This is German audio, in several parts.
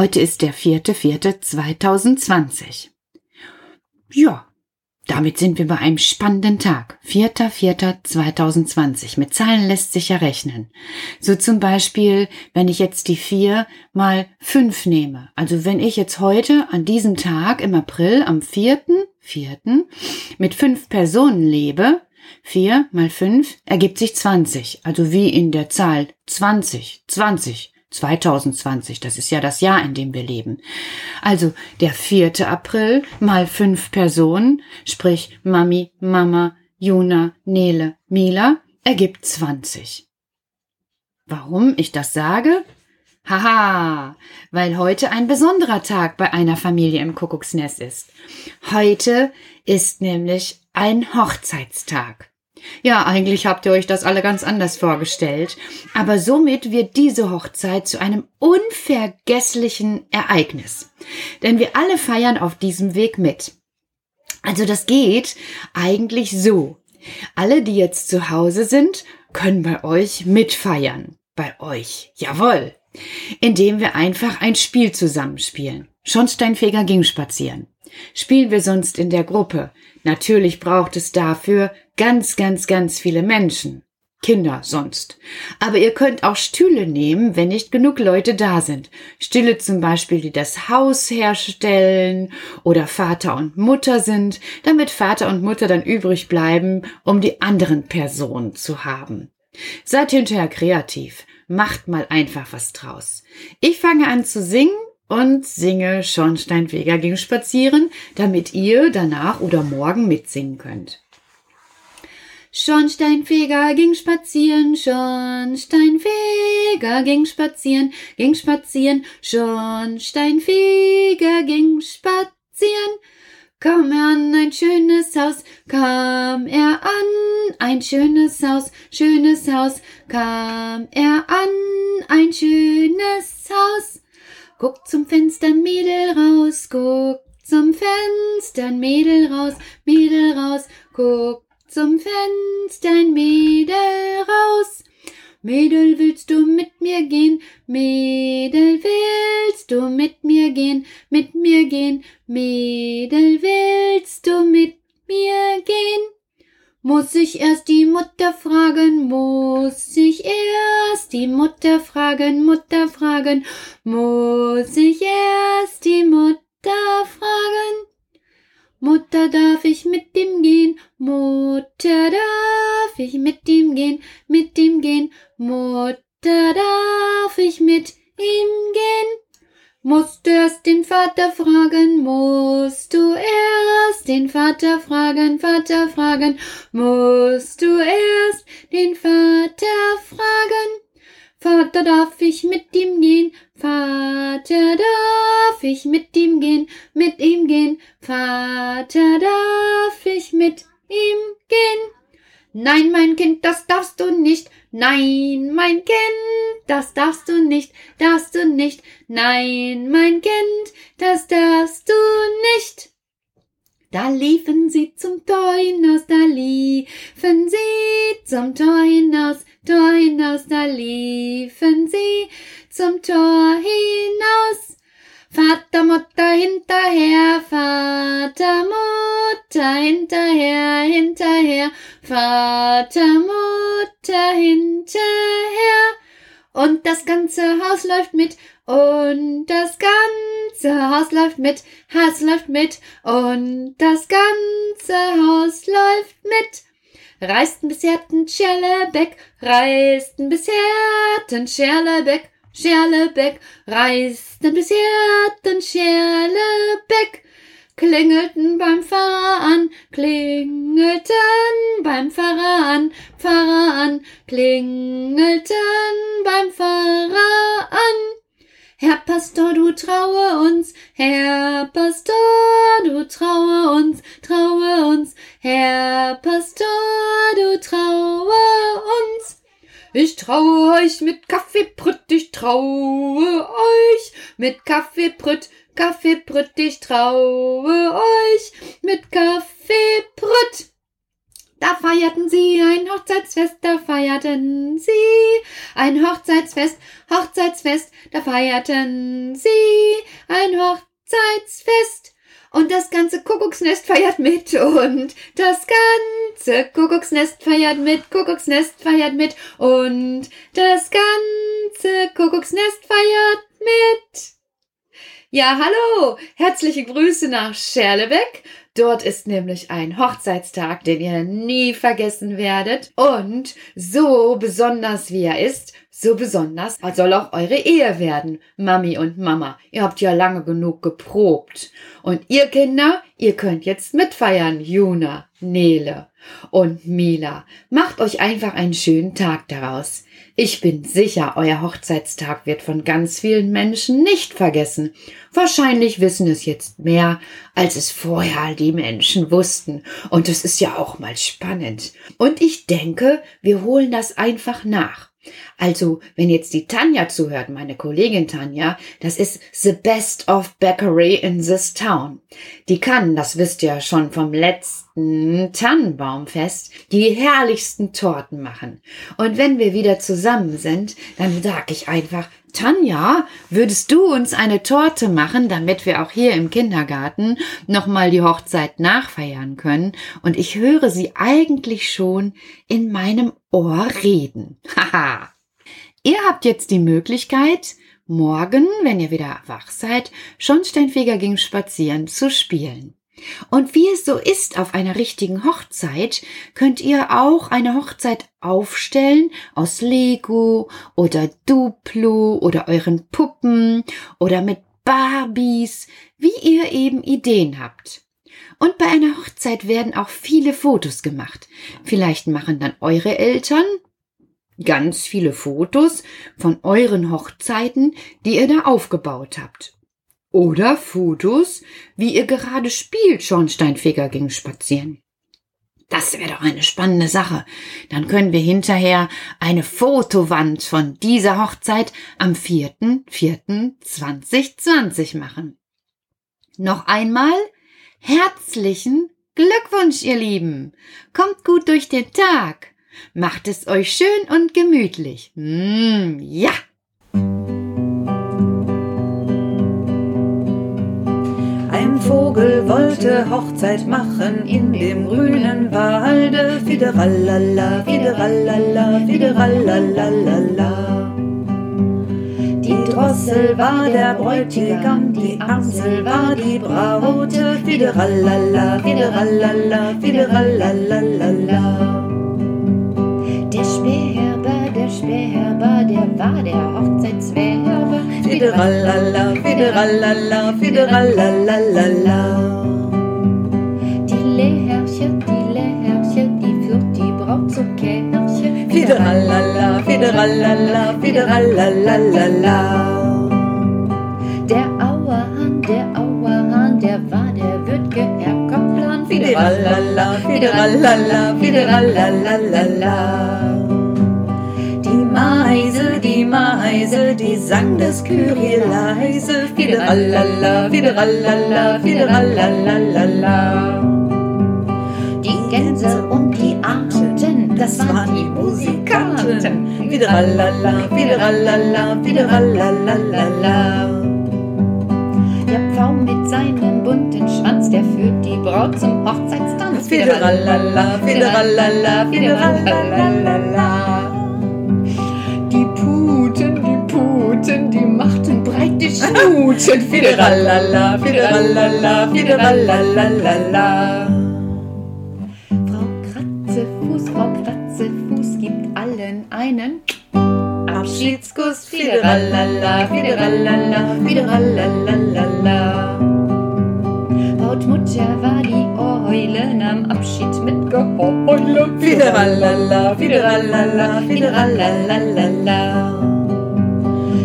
Heute ist der vierte, vierte 2020. Ja, damit sind wir bei einem spannenden Tag. Vierter, vierter 2020. Mit Zahlen lässt sich ja rechnen. So zum Beispiel, wenn ich jetzt die vier mal fünf nehme. Also wenn ich jetzt heute an diesem Tag im April am vierten, vierten mit fünf Personen lebe, vier mal fünf ergibt sich 20. Also wie in der Zahl 20, 20. 2020, das ist ja das Jahr, in dem wir leben. Also der 4. April mal fünf Personen, sprich Mami, Mama, Juna, Nele, Mila, ergibt 20. Warum ich das sage? Haha, weil heute ein besonderer Tag bei einer Familie im Kuckucksnest ist. Heute ist nämlich ein Hochzeitstag. Ja, eigentlich habt ihr euch das alle ganz anders vorgestellt, aber somit wird diese Hochzeit zu einem unvergesslichen Ereignis. Denn wir alle feiern auf diesem Weg mit. Also das geht eigentlich so. Alle, die jetzt zu Hause sind, können bei euch mitfeiern. Bei euch. Jawohl. Indem wir einfach ein Spiel zusammenspielen. Schornsteinfeger ging spazieren. Spielen wir sonst in der Gruppe. Natürlich braucht es dafür ganz, ganz, ganz viele Menschen. Kinder sonst. Aber ihr könnt auch Stühle nehmen, wenn nicht genug Leute da sind. Stühle zum Beispiel, die das Haus herstellen oder Vater und Mutter sind, damit Vater und Mutter dann übrig bleiben, um die anderen Personen zu haben. Seid hinterher kreativ. Macht mal einfach was draus. Ich fange an zu singen und singe Schornsteinfeger ging spazieren, damit ihr danach oder morgen mitsingen könnt. Schornsteinfeger ging spazieren, Schornsteinfeger ging spazieren, ging spazieren, Schornsteinfeger ging spazieren. Kam er an ein schönes Haus, kam er an ein schönes Haus, schönes Haus, kam er an ein schönes Haus. Guckt zum Fenster, Mädel raus, guckt zum Fenster, Mädel raus, Mädel raus, guckt zum Fenster, ein Mädel raus. Mädel, willst du mit mir gehen? Mädel, willst du mit mir gehen? Mit mir gehen? Mädel, willst du mit mir gehen? Muss ich erst die Mutter fragen, muss ich erst die Mutter fragen, Mutter fragen, muss ich erst die Mutter? Mutter, darf ich mit ihm gehen? Mutter, darf ich mit ihm gehen? Mit ihm gehen? Mutter, darf ich mit ihm gehen? Musst du erst den Vater fragen, musst du erst den Vater fragen, Vater fragen, musst du erst den Vater fragen. Vater, darf ich mit ihm gehen? Vater, darf ich mit ihm gehen? Mit ihm gehen? Vater, darf ich mit ihm gehen? Nein, mein Kind, das darfst du nicht. Nein, mein Kind, das darfst du nicht, darfst du nicht. Nein, mein Kind, das darfst du nicht. Da liefen sie zum Tor hinaus, da liefen sie zum Tor hinaus, da liefen sie zum Tor hinaus. Vater, Mutter hinterher, Vater, Mutter hinterher, hinterher, Vater, Mutter hinterher. Und das ganze Haus läuft mit, und das ganze Haus läuft mit, Haus läuft mit, und das ganze Haus läuft mit. Reisten bis Herten Scherlebeck, reisten bis Herten Scherlebeck, Scherlebeck, reisten bis Herten Scherlebeck, klingelten beim Pfarrer an, klingelten beim Pfarrer an, Pfarrer an, klingelten Pastor, du traue uns, Herr Pastor, du traue uns, traue uns, Herr Pastor, du traue uns. Ich traue euch mit Kaffeebrütt, ich traue euch mit Kaffeebrütt, Kaffeebrütt, ich traue euch mit Kaffeebrütt. Da feierten sie ein Hochzeitsfest, da feierten sie ein Hochzeitsfest, Hochzeitsfest, da feierten sie ein Hochzeitsfest. Und das ganze Kuckucksnest feiert mit und das ganze Kuckucksnest feiert mit, Kuckucksnest feiert mit und das ganze Kuckucksnest feiert mit. Ja, hallo! Herzliche Grüße nach Scherlebeck. Dort ist nämlich ein Hochzeitstag, den ihr nie vergessen werdet. Und so besonders wie er ist, so besonders soll auch eure Ehe werden, Mami und Mama. Ihr habt ja lange genug geprobt. Und ihr Kinder, ihr könnt jetzt mitfeiern, Juna, Nele und Mila. Macht euch einfach einen schönen Tag daraus. Ich bin sicher, euer Hochzeitstag wird von ganz vielen Menschen nicht vergessen. Wahrscheinlich wissen es jetzt mehr, als es vorher die Menschen wussten. Und das ist ja auch mal spannend. Und ich denke, wir holen das einfach nach. Also, wenn jetzt die Tanja zuhört, meine Kollegin Tanja, das ist the best of bakery in this town. Die kann, das wisst ihr schon vom letzten Tannenbaumfest, die herrlichsten Torten machen. Und wenn wir wieder zusammen sind, dann sag ich einfach, Tanja, würdest du uns eine Torte machen, damit wir auch hier im Kindergarten nochmal die Hochzeit nachfeiern können? Und ich höre sie eigentlich schon in meinem Ohr reden. Haha. ihr habt jetzt die Möglichkeit, morgen, wenn ihr wieder wach seid, Schornsteinfeger ging spazieren zu spielen. Und wie es so ist auf einer richtigen Hochzeit, könnt ihr auch eine Hochzeit aufstellen aus Lego oder Duplo oder euren Puppen oder mit Barbies, wie ihr eben Ideen habt. Und bei einer Hochzeit werden auch viele Fotos gemacht. Vielleicht machen dann eure Eltern ganz viele Fotos von euren Hochzeiten, die ihr da aufgebaut habt. Oder Fotos, wie ihr gerade spielt, Schornsteinfeger ging spazieren. Das wäre doch eine spannende Sache. Dann können wir hinterher eine Fotowand von dieser Hochzeit am 4.4.2020 machen. Noch einmal herzlichen Glückwunsch, ihr Lieben. Kommt gut durch den Tag. Macht es euch schön und gemütlich. Mmh, ja! Vogel wollte Hochzeit machen in dem grünen Walde. Fiderallala, fiderallala, fiderallala. Die Drossel war der Bräutigam, die Amsel war die Braute. Fiderallala, fiderallala, fiderallala. Der Späherber, der Späherber, der war der Hochzeitswerber. Fiderallala, fiderallala, fiderallalala. Die Lehrche, die Lehrche, die führt die Braut zur Kirche. Fiderallala, fiderallala, fiderallalala. Der Auerhahn, der Auerhahn, der war der Würdge Herr Koplan. Fiderallala, fiderallala, fiderallalala. Die Meise, die Meise, die sang das Kyrie leise. Fiderallala, fiderallala, fiderallalala. Die Gänse und die Arten, das waren die Musikanten. Fiderallala, fiderallala, fiderallalala. Der Pfau mit seinem bunten Schwanz, der führt die Braut zum Hochzeitstanz. Fiderallala, fiderallala, fiderallalala. Die Puten, die Puten, die machten breit die Schnuten. Fiderallala, fiderallala, fiderallalala. Frau Kratzefuß, Frau Kratzefuß gibt allen einen Abschiedskuss, fiderallala, fiderallala, fiderallalala. Brautmutter war die Eule, nahm Abschied mit Geheule. Fiderallala, fiderallala, fiderallalala.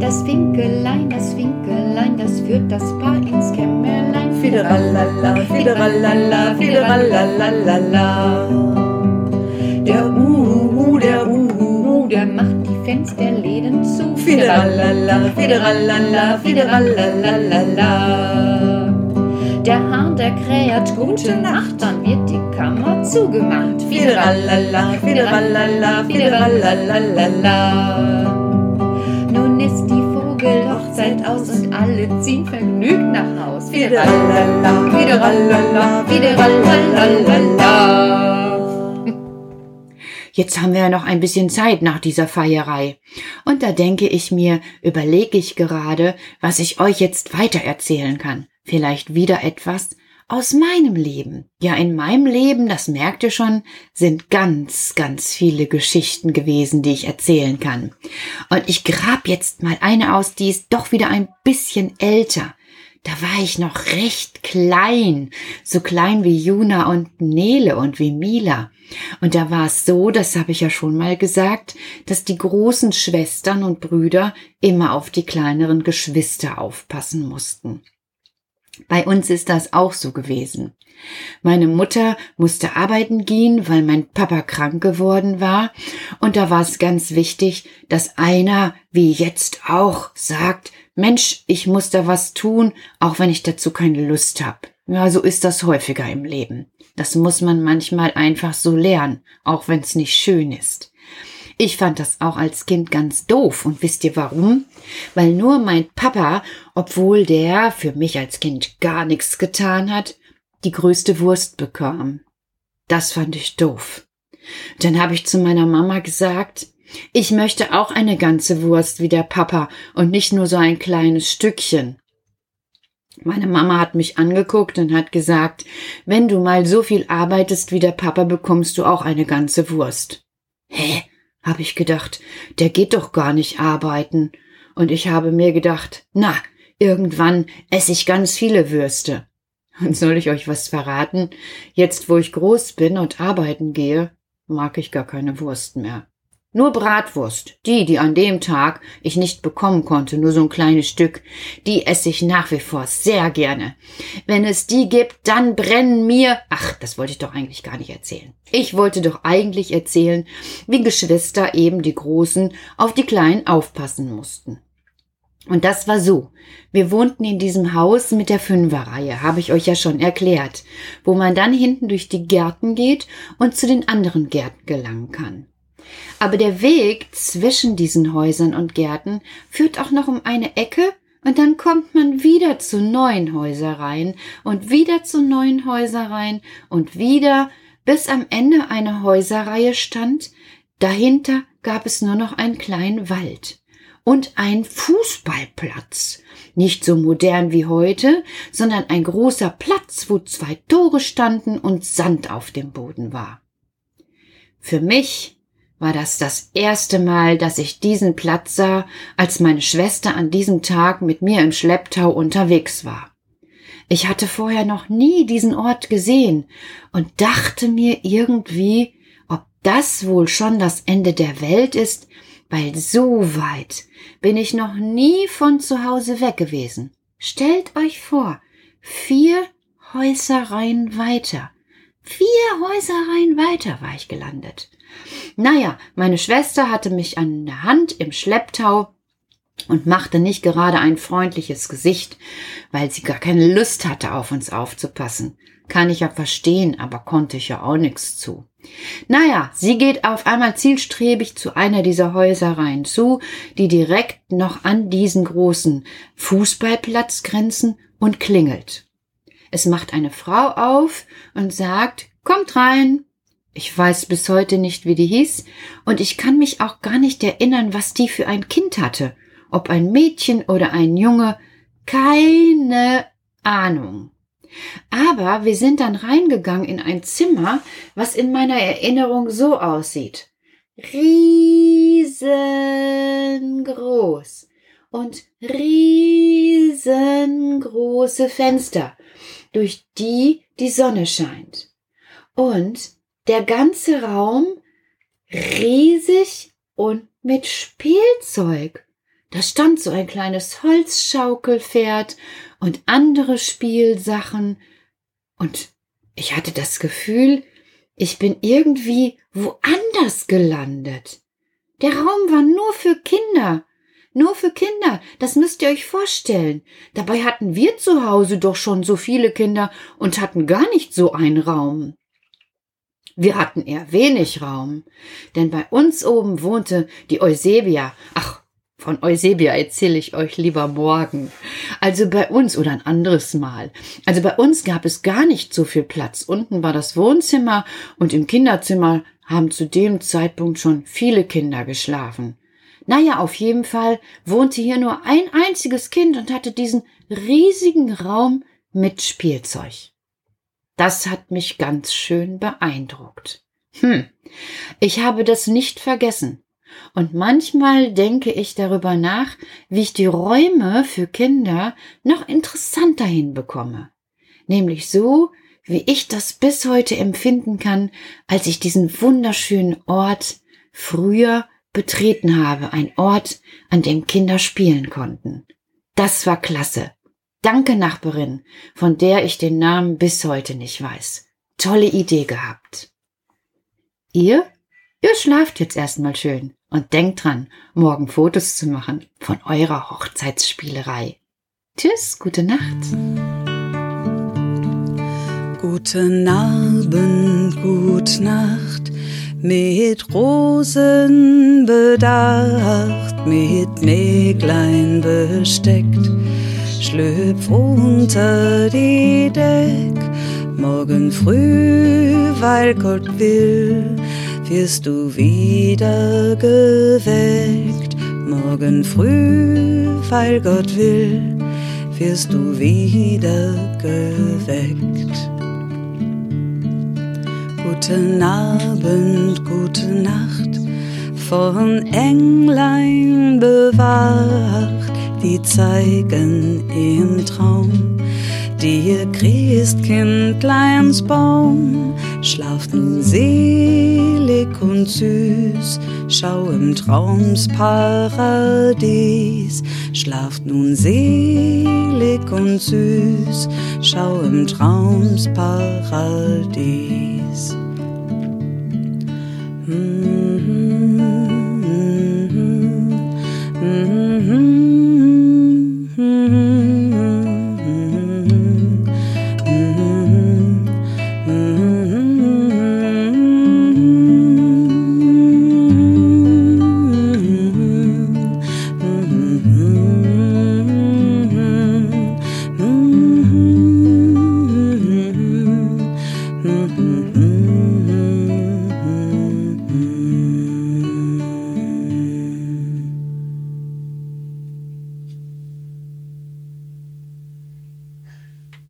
Das Finkelein, das Finkelein, das führt das Paar ins Kämmerlein. Fiderallala, fiderallala, fiderallalala. Macht die Fensterläden zu. Fiderallala, fiderallala, fiderallalala. Der Hahn, der kräht gute Nacht, dann wird die Kammer zugemacht. Fideralala, fideralala, fideralala. Nun ist die Vogelhochzeit aus und alle ziehen vergnügt nach Haus. Fideralala, fideralala, fideralala. Jetzt haben wir ja noch ein bisschen Zeit nach dieser Feierei. Und da denke ich mir, überlege ich gerade, was ich euch jetzt weiter erzählen kann. Vielleicht wieder etwas aus meinem Leben. Ja, in meinem Leben, das merkt ihr schon, sind ganz, ganz viele Geschichten gewesen, die ich erzählen kann. Und ich grab jetzt mal eine aus, die ist doch wieder ein bisschen älter. Da war ich noch recht klein, so klein wie Juna und Nele und wie Mila. Und da war es so, das habe ich ja schon mal gesagt, dass die großen Schwestern und Brüder immer auf die kleineren Geschwister aufpassen mussten. Bei uns ist das auch so gewesen. Meine Mutter musste arbeiten gehen, weil mein Papa krank geworden war, und da war es ganz wichtig, dass einer, wie jetzt auch, sagt, Mensch, ich muss da was tun, auch wenn ich dazu keine Lust habe. Ja, so ist das häufiger im Leben. Das muss man manchmal einfach so lernen, auch wenn es nicht schön ist. Ich fand das auch als Kind ganz doof. Und wisst ihr warum? Weil nur mein Papa, obwohl der für mich als Kind gar nichts getan hat, die größte Wurst bekam. Das fand ich doof. Dann habe ich zu meiner Mama gesagt, ich möchte auch eine ganze Wurst wie der Papa und nicht nur so ein kleines Stückchen. Meine Mama hat mich angeguckt und hat gesagt, wenn du mal so viel arbeitest wie der Papa, bekommst du auch eine ganze Wurst. Hä? hab ich gedacht, der geht doch gar nicht arbeiten. Und ich habe mir gedacht, na, irgendwann esse ich ganz viele Würste. Und soll ich euch was verraten? Jetzt, wo ich groß bin und arbeiten gehe, mag ich gar keine Wurst mehr. Nur Bratwurst, die, die an dem Tag ich nicht bekommen konnte, nur so ein kleines Stück, die esse ich nach wie vor sehr gerne. Wenn es die gibt, dann brennen mir, ach, das wollte ich doch eigentlich gar nicht erzählen. Ich wollte doch eigentlich erzählen, wie Geschwister eben die Großen auf die Kleinen aufpassen mussten. Und das war so. Wir wohnten in diesem Haus mit der Fünferreihe, habe ich euch ja schon erklärt, wo man dann hinten durch die Gärten geht und zu den anderen Gärten gelangen kann. Aber der Weg zwischen diesen Häusern und Gärten führt auch noch um eine Ecke und dann kommt man wieder zu neuen Häusereien und wieder zu neuen Häusereien und wieder, bis am Ende eine Häuserreihe stand, dahinter gab es nur noch einen kleinen Wald und ein Fußballplatz. Nicht so modern wie heute, sondern ein großer Platz, wo zwei Tore standen und Sand auf dem Boden war. Für mich war das das erste Mal, dass ich diesen Platz sah, als meine Schwester an diesem Tag mit mir im Schlepptau unterwegs war. Ich hatte vorher noch nie diesen Ort gesehen und dachte mir irgendwie, ob das wohl schon das Ende der Welt ist, weil so weit bin ich noch nie von zu Hause weg gewesen. Stellt euch vor, vier Häusereien weiter. Vier Häusereien weiter war ich gelandet. Naja, meine Schwester hatte mich an der Hand im Schlepptau und machte nicht gerade ein freundliches Gesicht, weil sie gar keine Lust hatte, auf uns aufzupassen. Kann ich ja verstehen, aber konnte ich ja auch nichts zu. Naja, sie geht auf einmal zielstrebig zu einer dieser Häusereien zu, die direkt noch an diesen großen Fußballplatz grenzen und klingelt. Es macht eine Frau auf und sagt, kommt rein. Ich weiß bis heute nicht, wie die hieß, und ich kann mich auch gar nicht erinnern, was die für ein Kind hatte. Ob ein Mädchen oder ein Junge, keine Ahnung. Aber wir sind dann reingegangen in ein Zimmer, was in meiner Erinnerung so aussieht. Riesengroß und riesengroße Fenster, durch die die Sonne scheint. Und der ganze Raum riesig und mit Spielzeug. Da stand so ein kleines Holzschaukelpferd und andere Spielsachen. Und ich hatte das Gefühl, ich bin irgendwie woanders gelandet. Der Raum war nur für Kinder. Nur für Kinder, das müsst ihr euch vorstellen. Dabei hatten wir zu Hause doch schon so viele Kinder und hatten gar nicht so einen Raum. Wir hatten eher wenig Raum, denn bei uns oben wohnte die Eusebia. Ach, von Eusebia erzähle ich euch lieber morgen. Also bei uns oder ein anderes Mal. Also bei uns gab es gar nicht so viel Platz. Unten war das Wohnzimmer und im Kinderzimmer haben zu dem Zeitpunkt schon viele Kinder geschlafen. Naja, auf jeden Fall wohnte hier nur ein einziges Kind und hatte diesen riesigen Raum mit Spielzeug. Das hat mich ganz schön beeindruckt. Hm, ich habe das nicht vergessen. Und manchmal denke ich darüber nach, wie ich die Räume für Kinder noch interessanter hinbekomme. Nämlich so, wie ich das bis heute empfinden kann, als ich diesen wunderschönen Ort früher betreten habe, ein Ort, an dem Kinder spielen konnten. Das war klasse. Danke, Nachbarin, von der ich den Namen bis heute nicht weiß. Tolle Idee gehabt. Ihr? Ihr schlaft jetzt erstmal schön und denkt dran, morgen Fotos zu machen von eurer Hochzeitsspielerei. Tschüss, gute Nacht. Guten Abend, gute Nacht, mit Rosen bedacht, mit Mäglein besteckt, schlüpf unter die Deck, morgen früh, weil Gott will, wirst du wieder geweckt. Morgen früh, weil Gott will, wirst du wieder geweckt. Guten Abend, gute Nacht, von Englein bewacht, die zeigen im Traum dir Christkindleins Baum, schlaft nun selig und süß, schau im Traumsparadies, schlaft nun selig und süß, schau im Traumsparadies. -hmm.